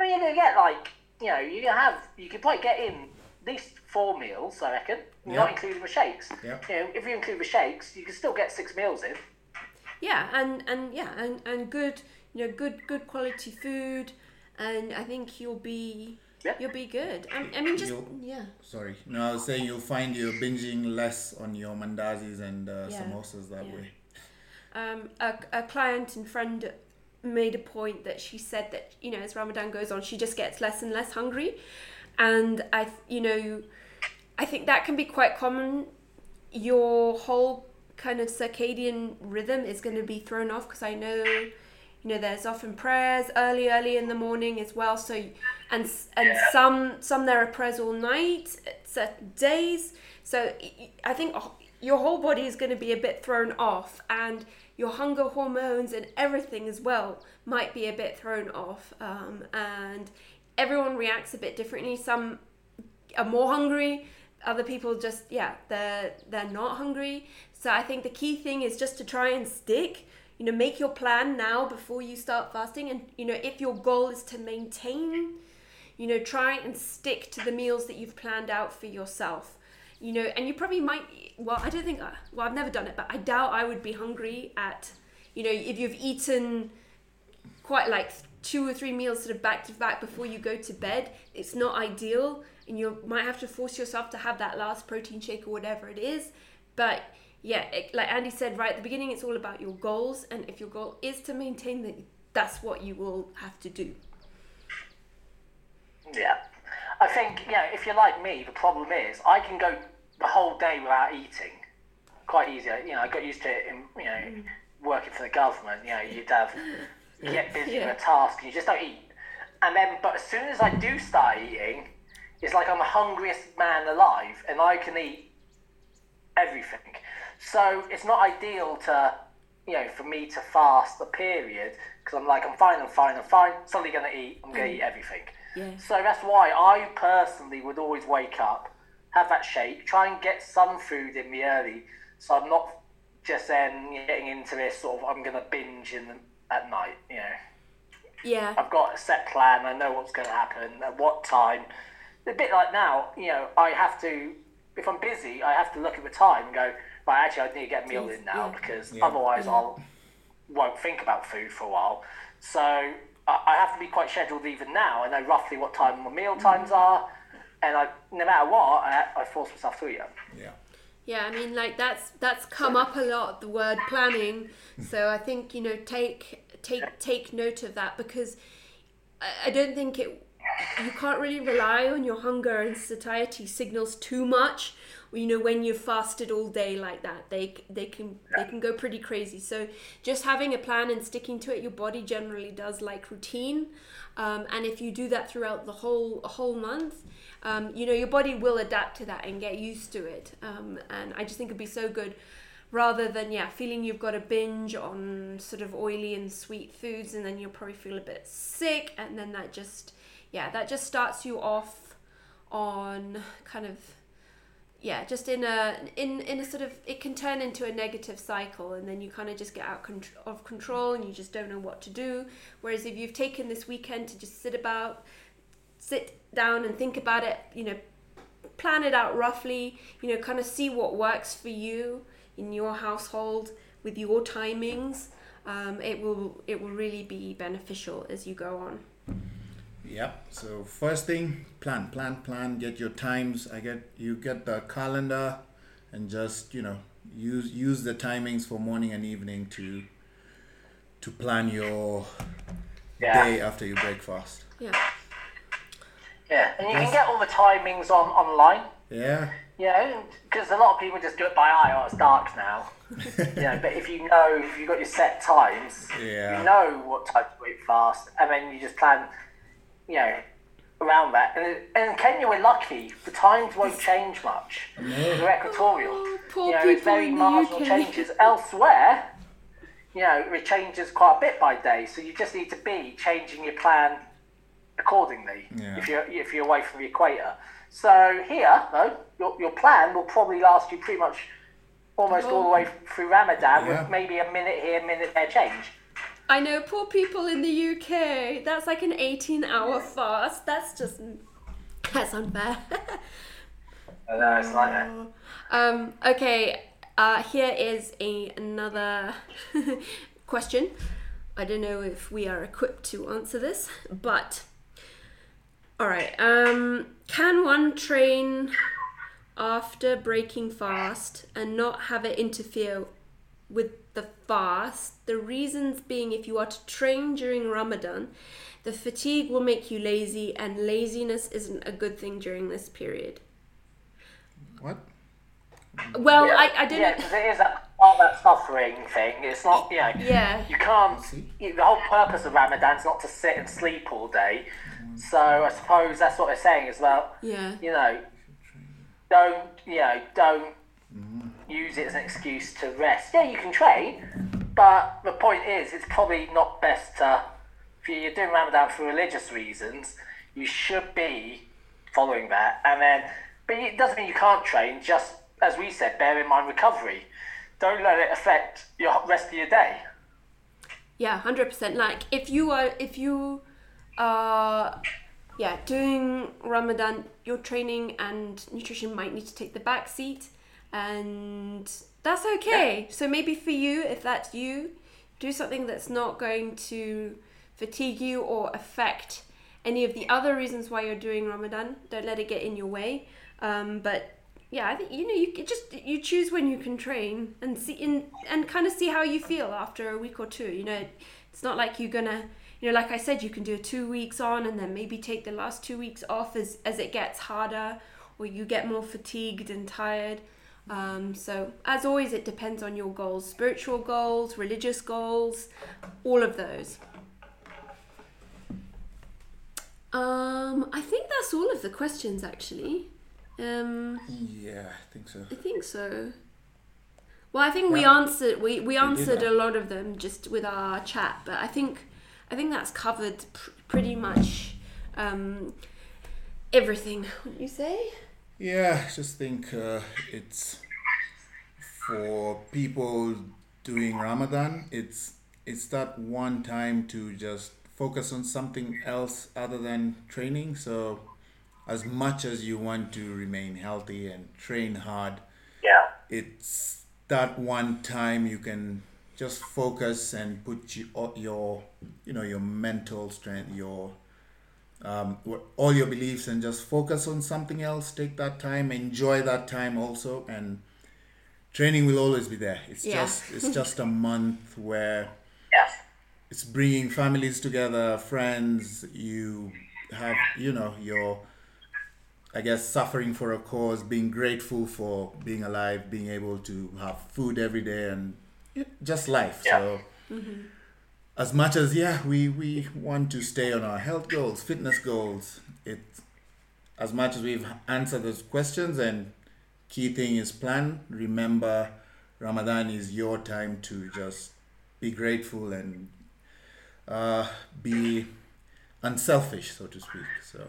And you're gonna get like, you know, you're have, you could probably get in at least four meals, I reckon, Yeah. not including the shakes. Yeah. You know, if you include the shakes, you can still get six meals in. yeah and and yeah and, and good you know good good quality food and i think you'll be Yeah. you'll be good I, I mean just You'll- yeah Sorry. No, I was saying you'll find you're binging less on your mandazis and uh, Yeah. samosas that Yeah. way. um, a, a client and friend made a point that she said that you know as Ramadan goes on, she just gets less and less hungry, and I you know, I think that can be quite common. Your whole kind of circadian rhythm is going to be thrown off because I know. You know, there's often prayers early, early in the morning as well. So, and and Yeah. some some there are prayers all night certain days. So I- I think oh, your whole body is going to be a bit thrown off, and your hunger hormones and everything as well might be a bit thrown off. Um, and everyone reacts a bit differently. Some are more hungry. Other people just yeah they're they're not hungry. So I think the key thing is just to try and stick. You know, make your plan now before you start fasting, and you know if your goal is to maintain you know try and stick to the meals that you've planned out for yourself you know and you probably might well i don't think I- well i've never done it but i doubt i would be hungry at you know if you've eaten quite like two or three meals sort of back to back before you go to bed it's not ideal and you might have to force yourself to have that last protein shake or whatever it is but yeah it, like andy said right at the beginning it's all about your goals and if your goal is to maintain that that's what you will have to do Yeah. I think, you know, if you're like me, the problem is I can go the whole day without eating quite easy. You know, I got used to it in, you know, mm. working for the government. You know, you'd have, get busy Yeah. with a task and you just don't eat. And then, but as soon as I do start eating, it's like I'm the hungriest man alive and I can eat everything. So it's not ideal to, you know, for me to fast a period because I'm like, I'm fine, I'm fine, I'm fine. Suddenly going to eat, I'm going to mm. eat everything. Yeah. So that's why I personally would always wake up, have that shake, try and get some food in me early, so I'm not just then getting into this sort of I'm going to binge in the, at night. You know, yeah I've got a set plan. I know what's going to happen at what time. A bit like now, you know, I have to. If I'm busy, I have to look at the time and go. Right, actually, I need to get a meal in now Yeah. because Yeah. otherwise Yeah. I'll won't think about food for a while. So I I have to be quite scheduled even now. I know roughly what time my meal times are, and I no matter what, I, I force myself to eat them. Yeah. Yeah, I mean, like that's that's come up a lot. The word planning. Hmm. So I think you know take take take note of that because I, I don't think it. You can't really rely on your hunger and satiety signals too much. You know, when you've fasted all day like that, they they can they can go pretty crazy. So just having a plan and sticking to it, your body generally does like routine. Um, and if you do that throughout the whole whole month, um, you know your body will adapt to that and get used to it. Um, and I just think it'd be so good, rather than yeah feeling you've got a binge on sort of oily and sweet foods, and then you'll probably feel a bit sick, and then that just yeah that just starts you off on kind of yeah just in a in in a sort of it can turn into a negative cycle and then you kind of just get out of control and you just don't know what to do. Whereas if you've taken this weekend to just sit about sit down and think about it you know plan it out roughly you know kind of see what works for you in your household with your timings um, it will it will really be beneficial as you go on Yep. So first thing, plan, plan, plan. Get your times. I get you get the calendar, and just you know use use the timings for morning and evening to to plan your Yeah. day after you break fast. yeah Yeah, and you Yes. can get all the timings on online. Yeah. You know, because a lot of people just do it by eye. Oh, it's dark now. you know, but if you know, if you've got your set times, Yeah. you know what time to eat fast, and then you just plan, you know, around that. And, and in Kenya, we're lucky. The times won't change much. They're equatorial. Oh, poor you know, it's very in marginal changes. Elsewhere, you know, it changes quite a bit by day. So you just need to be changing your plan accordingly Yeah. if you're if you're away from the equator. So here, though, your, your plan will probably last you pretty much almost all the oh. way through Ramadan Yeah. with maybe a minute here, a minute there change. I know poor people in the UK. That's like an 18 hour fast. That's just. That's unfair. No, it's like that. Um, okay, uh, here is a, another question. I don't know if we are equipped to answer this, but all right. Um, can one train after breaking fast and not have it interfere with the fast? The reasons being, if you are to train during Ramadan, the fatigue will make you lazy, and laziness isn't a good thing during this period. What? Well, yeah. I, I don't yeah, know. because it is a, part of that suffering thing. It's not, you know, Yeah. you can't. You, the whole purpose of Ramadan is not to sit and sleep all day. Mm. So I suppose that's what they're saying as well, Yeah. you know, don't, you know, don't use it as an excuse to rest. Yeah, you can train, but the point is, it's probably not best to. If you're doing Ramadan for religious reasons, you should be following that, and then. But it doesn't mean you can't train. Just as we said, bear in mind recovery. Don't let it affect your rest of your day. Yeah, hundred percent. Like if you are if you are yeah, doing Ramadan, your training and nutrition might need to take the back seat and that's okay. So maybe for you, if that's you, do something that's not going to fatigue you or affect any of the other reasons why you're doing Ramadan. Don't let it get in your way. Um, but yeah, I think you know you just you choose when you can train and see in and kind of see how you feel after a week or two. You know, it's not like you're gonna you know like I said you can do two weeks on and then maybe take the last two weeks off as as it gets harder or you get more fatigued and tired. Um, so as always, it depends on your goals, spiritual goals, religious goals, all of those. Um, I think that's all of the questions actually. Um, Yeah, I think so. I think so. Well, I think we answered we, we answered a lot of them just with our chat, but I think I think that's covered pr- pretty much um, everything. What you say? Yeah, I just think uh, it's for people doing Ramadan. It's it's that one time to just focus on something else other than training. So, as much as you want to remain healthy and train hard, Yeah. it's that one time you can just focus and put you, your you know your mental strength your um, all your beliefs and just focus on something else take that time enjoy that time also and training will always be there it's Yeah. just it's just a month where Yes. it's bringing families together friends you have you know your i guess suffering for a cause being grateful for being alive being able to have food every day and just life Yeah. so as much as yeah we we want to stay on our health goals fitness goals it as much as we've answered those questions and key thing is plan remember ramadan is your time to just be grateful and uh, be unselfish so to speak so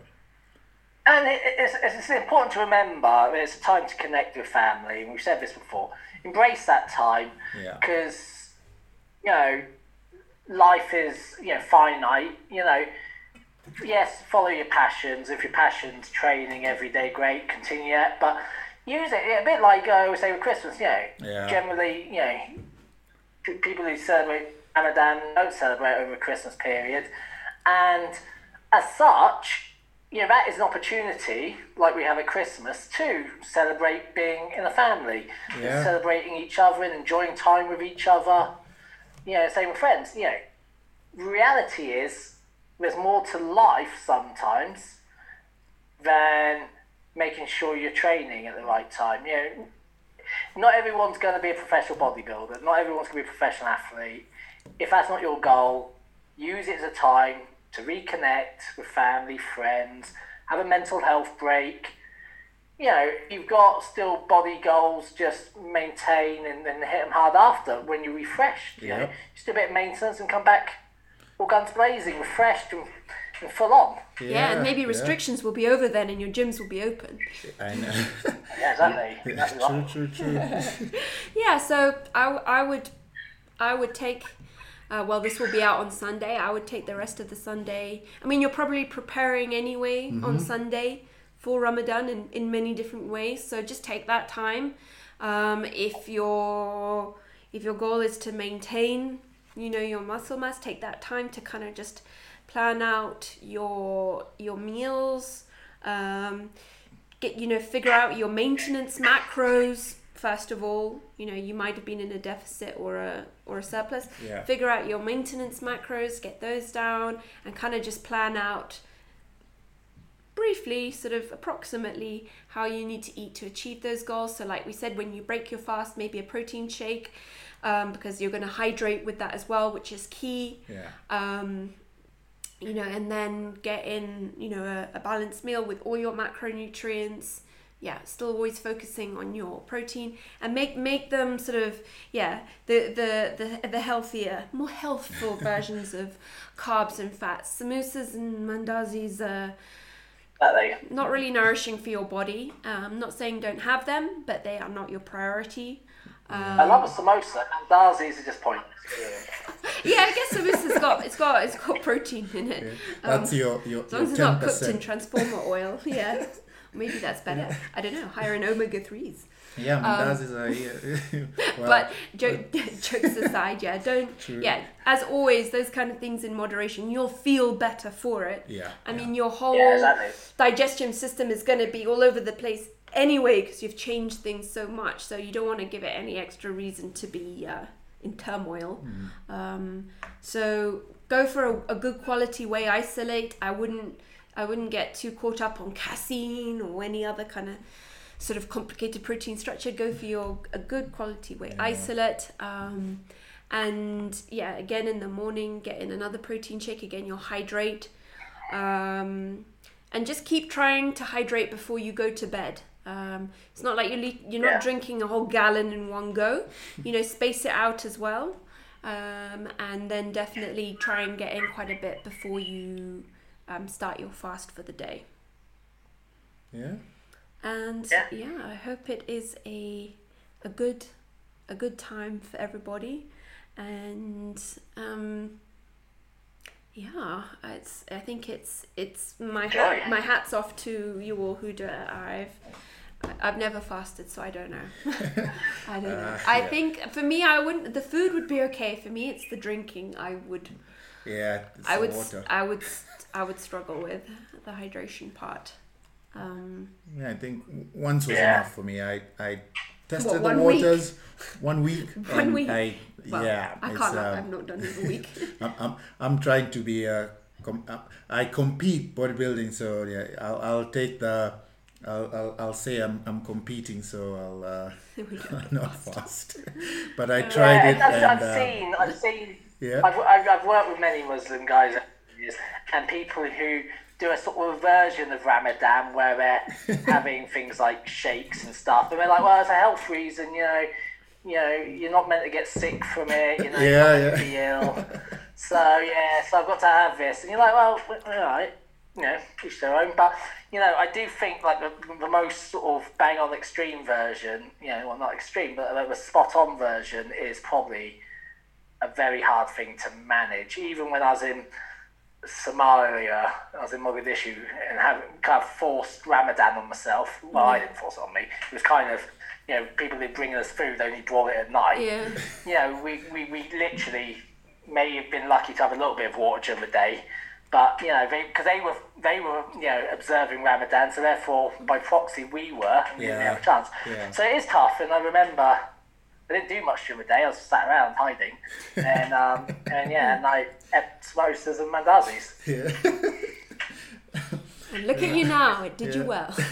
And it, it's, it's, important to remember I mean, it's a time to connect with family. and We've said this before. Embrace that time Yeah. because, you know, life is, you know, finite. You know, yes, follow your passions. If your passion's training every day, great, continue it. But use it a bit like uh, we say with Christmas, you know, Yeah. generally, you know, people who celebrate Ramadan don't celebrate over a Christmas period. And as such, you know, that is an opportunity, like we have at Christmas, to celebrate being in a family, Yeah. celebrating each other and enjoying time with each other. You know, same with friends. You know, reality is there's more to life sometimes than making sure you're training at the right time. You know, not everyone's going to be a professional bodybuilder. Not everyone's going to be a professional athlete. If that's not your goal, use it as a time to reconnect with family, friends, have a mental health break. You know, you've got still body goals, just maintain and then hit them hard after when you're refreshed. You know, just do a bit of maintenance and come back all guns blazing, refreshed and, and full on. Yeah, and maybe restrictions will be over then and your gyms will be open. i know Yeah, exactly. exactly true right. true true Yeah, so I, I would I would take Uh, well, this will be out on Sunday. I would take the rest of the Sunday. I mean, you're probably preparing anyway on Sunday for Ramadan in, in many different ways. So just take that time. Um, if your if your goal is to maintain, you know, your muscle mass, take that time to kind of just plan out your your meals. Um, get you know figure out your maintenance macros first of all. You know, you might have been in a deficit or a or a surplus. Yeah. Figure out your maintenance macros, get those down, and kind of just plan out briefly, sort of approximately, how you need to eat to achieve those goals. So, like we said, when you break your fast, maybe a protein shake, um, because you're going to hydrate with that as well, which is key. Yeah. Um, you know, and then get in, you know, a, a balanced meal with all your macronutrients. Yeah, still always focusing on your protein and make make them sort of yeah the the the, the healthier, more healthful versions of carbs and fats. Samosas and mandazis are Exactly. not really nourishing for your body. Um, not saying don't have them, but they are not your priority. I love a samosa. Mandazis are just pointless. Yeah, I guess samosa's got it's got it's got protein in it. That's your your, As long as it's ten not cooked in transformer oil, yeah. Maybe that's better. I don't know. Higher in omega threes. Yeah, mandazis are yeah. well, but joke, jokes aside, yeah, don't. True. Yeah, as always, those kind of things in moderation. You'll feel better for it. Yeah, I yeah. mean, your whole Yeah, exactly. digestion system is going to be all over the place anyway because you've changed things so much. So you don't want to give it any extra reason to be uh, in turmoil. Mm-hmm. Um, so go for a, a good quality whey isolate. I wouldn't. I wouldn't get too caught up on casein or any other kind of sort of complicated protein structure. Go for your a good quality whey Yeah. isolate. Um, and yeah, again in the morning, get in another protein shake. Again, you'll hydrate. Um, and just keep trying to hydrate before you go to bed. Um, it's not like you're le- you're not Yeah. drinking a whole gallon in one go. You know, space it out as well, um, and then definitely try and get in quite a bit before you um, start your fast for the day. yeah. And Yeah. yeah, I hope it is a a good a good time for everybody, and um, yeah, it's I think it's it's my hat, Enjoy. my hats off to you all who do it. I've I've never fasted, so I don't know. I don't know. Uh, I yeah. think for me, I wouldn't. The food would be okay. For me, it's the drinking. I would. Yeah, it's I the would. water. I would. I would struggle with the hydration part. Um, Yeah, I think once was Yeah. enough for me. I I tested What, the one week? waters one week. One week? I, well, yeah i can't um, i've not done it a week I'm, I'm, I'm trying to be a com- uh, I compete bodybuilding, so yeah, I'll, I'll take the I'll, I'll, I'll say I'm, I'm competing, so I'll uh, don't fast. but I tried yeah, it, I've, and I've uh, seen, I've seen, yeah. I've, I've, I've worked with many Muslim guys over the years, and people who do a sort of version of Ramadan where they're having things like shakes and stuff, and they're like, well, it's a health reason, you know, you know, you're not meant to get sick from it, you know, you're Yeah, not meant to be ill. So yeah, so I've got to have this, and you're like, well, all right, you know, each their own. But you know, I do think like the, the most sort of bang on extreme version, you know, well not extreme, but the spot on version is probably a very hard thing to manage. Even when I was in Somalia, I was in Mogadishu and having kind of forced Ramadan on myself. Well, I mm. didn't force it on me. It was kind of, you know, people who bring us food only brought it at night yeah. you know, we, we, we literally may have been lucky to have a little bit of water during the day, but you know, because they, were they were you know observing Ramadan, so therefore by proxy we were, and we didn't have a chance. Yeah. So it is tough, and I remember I didn't do much during the day. I was sat around hiding, and um, and yeah, and I ate samosas and mandazis. yeah. And look at you now. It did you well.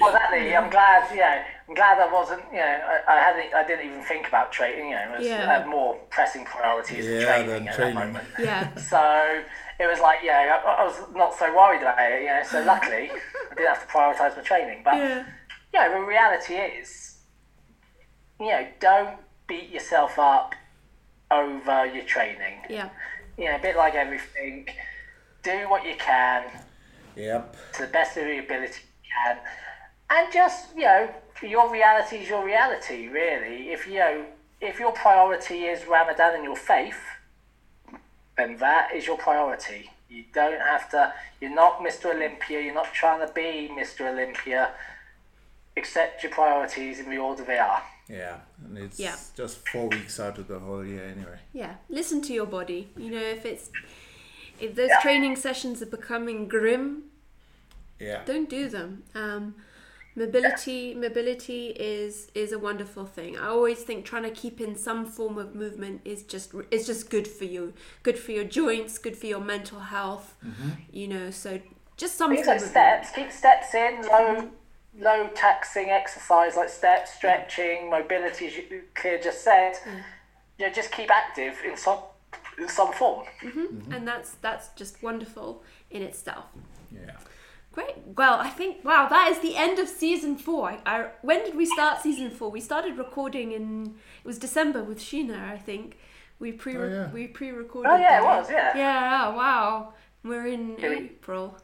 Well, exactly. I'm glad. You know, I'm glad I wasn't. You know, I, I hadn't. I didn't even think about training. You know, it was, Yeah. I had more pressing priorities than Yeah, training than at training. that moment. yeah. So it was like, yeah, I, I was not so worried about it, you know. So luckily, I didn't have to prioritise my training. But Yeah. yeah, the reality is, you know, don't beat yourself up over your training. Yeah. You know, a bit like everything. Do what you can Yep. to the best of your ability you can, and just you know, your reality is your reality. Really, if you know, if your priority is Ramadan and your faith, then that is your priority. You don't have to. You're not Mr. Olympia. You're not trying to be Mr. Olympia. Accept your priorities in the order they are. Yeah, and it's Yeah. just four weeks out of the whole year anyway. Yeah, listen to your body. You know, if it's if those Yeah. training sessions are becoming grim, Yeah. don't do them. Um, mobility mobility is is a wonderful thing. I always think trying to keep in some form of movement is just is just good for you, good for your joints, good for your mental health. You know, so just some Things like of steps. Keep steps in. Low, low taxing exercise like steps, stretching, mobility. As you clear just said. Mm. You know, just keep active in some in some form. Mm-hmm. Mm-hmm. and that's that's just wonderful in itself. Yeah. Great. Well, I think wow, that is the end of season four. I, I when did we start season four? We started recording in it was December with Sheena, I think. We pre Oh, yeah. we pre recorded. Oh yeah, it was. Yeah. Yeah. Oh, wow. We're in April.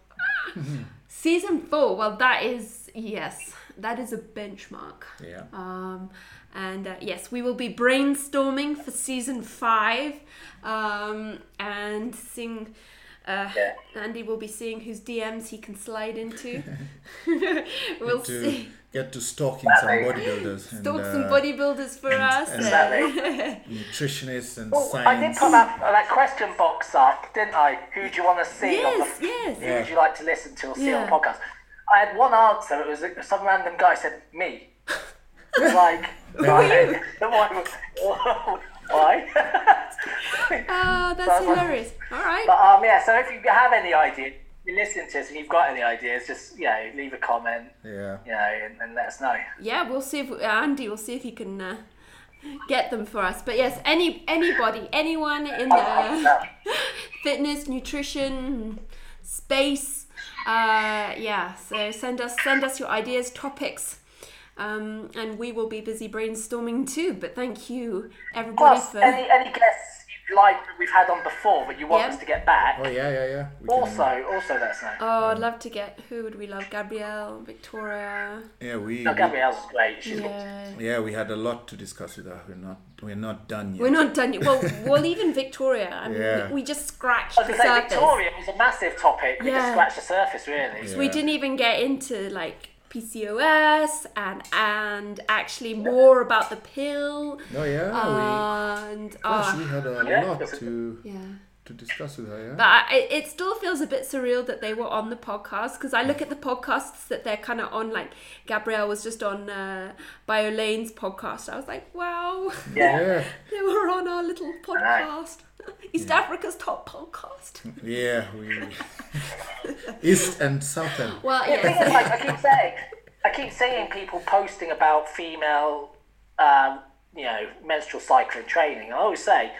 season four. Well, that is yes, that is a benchmark. Yeah. Um, and uh, yes, we will be brainstorming for season five, um, and seeing. Uh, Yeah. Andy will be seeing whose DMs he can slide into. we'll to see. get to stalking some bodybuilders and Stalk some uh, bodybuilders for and- us. and- Exactly. nutritionists and Well, I did science. put that, uh, that question box up, didn't I? Who do you want to see on yes, the yes. Who would you like to listen to or see on Yeah. the podcast? I had one answer. It was uh, some random guy said me. It was like, why? why? why? Oh, that's Sounds like- hilarious. All right. but um, yeah. So if you have any ideas, you listen to us, and you've got any ideas, just you know, leave a comment, Yeah. you know, and, and let us know. Yeah, we'll see if Andy will see if he can uh, get them for us. But yes, any anybody, anyone in the fitness, nutrition, space, uh, yeah. So send us send us your ideas, topics, um, and we will be busy brainstorming too. But thank you everybody Plus, for any any guests like we've had on before, but you want Yeah. us to get back, Oh yeah, yeah, yeah. We can- also uh, also let us know. Oh, I'd love to get who would we love? Gabrielle, Victoria. yeah, we, No, Gabrielle's is great. She's Yeah. yeah, we had a lot to discuss with her. We're not we're not done yet. We're not done yet. Well, well, even Victoria. I mean, Yeah. we, we just scratched I was the going to say, surface. Victoria was a massive topic. We Yeah. just scratched the surface, really. Yeah. We didn't even get into like PCOS and and actually more about the pill Oh yeah, and we gosh, uh, we had a Yeah. lot to yeah. To discuss with her. Yeah. But I, it, it still feels a bit surreal that they were on the podcast because I look at the podcasts that they're kind of on. Like Gabrielle was just on uh, Biolayne's podcast. I was like, wow, Yeah. yeah, they were on our little podcast, East Africa's top podcast. yeah, we east and southern. Well, The thing is, like I keep saying, I keep seeing people posting about female, um, you know, menstrual cycle and training. I always say,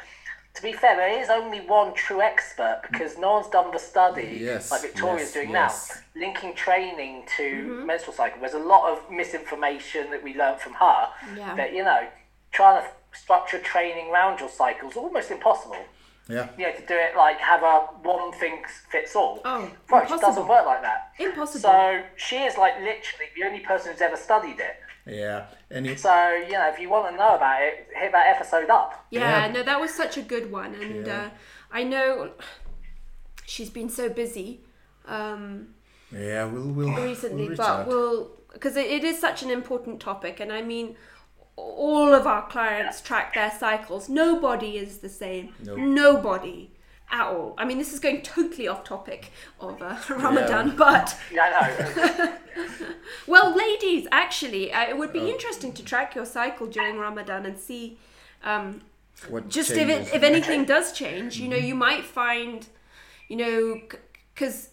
to be fair, there is only one true expert because no one's done the study Yes, like Victoria's yes, doing yes. now, linking training to Mm-hmm. menstrual cycle. There's a lot of misinformation that we learned from her. Yeah. That you know, trying to structure training around your cycle is almost impossible. Yeah, You know, to do it like have a one thing fits all. Oh, right, it doesn't work like that. impossible. So she is like literally the only person who's ever studied it. Yeah, and it, So you know, if you want to know about it, hit that episode up. Yeah, Yeah. no, that was such a good one, and Yeah. uh, I know she's been so busy um, yeah, we'll we'll recently, we'll but out. we'll because it, it is such an important topic, and I mean, all of our clients track their cycles. Nobody is the same. Nope. Nobody at all. I mean, this is going totally off topic of uh, Ramadan, Yeah. but Yeah, I know. well, ladies, actually, uh, it would be Oh. interesting to track your cycle during Ramadan and see. Um, what just if it, if anything does change, you know, you might find, you know, because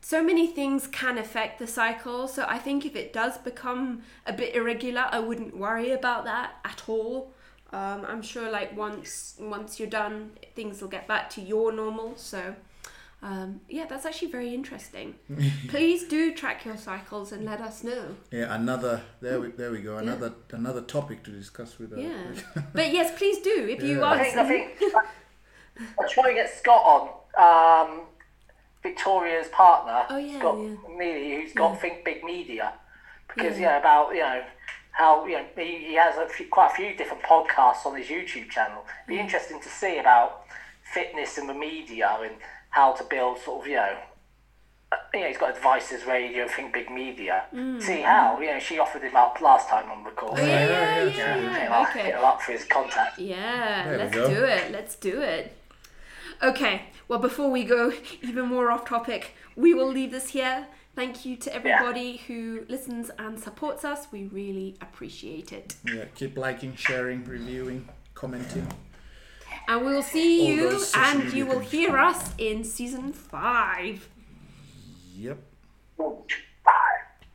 so many things can affect the cycle. So I think if it does become a bit irregular, I wouldn't worry about that at all. Um, I'm sure like once once you're done, things will get back to your normal. So. Um, yeah, that's actually very interesting. Please do track your cycles and let us know. yeah, another there we there we go. Another another topic to discuss with her. Yeah, but yes, please do if you Yeah. are. I think I think I'll try and get Scott on. Um, Victoria's partner, Oh, yeah, Scott yeah. Neely, who's got Think Big Media, because Yeah. yeah, about you know how you know he, he has a few, quite a few different podcasts on his YouTube channel. It'd Be mm. interesting to see about fitness in the media and how to build sort of you know. You know, he's got Advices Radio, Think Big Media. Mm. See how you know she offered him up last time on the call. Oh, yeah, yeah, yeah, yeah, Hit him yeah. up, Okay. hit him up for his contact. Yeah, There let's do it. Let's do it. Okay, well, before we go even more off topic, we will leave this here. Thank you to everybody who listens and supports us. We really appreciate it. Yeah, keep liking, sharing, reviewing, commenting. And we'll see you and you will hear us in season five. Yep.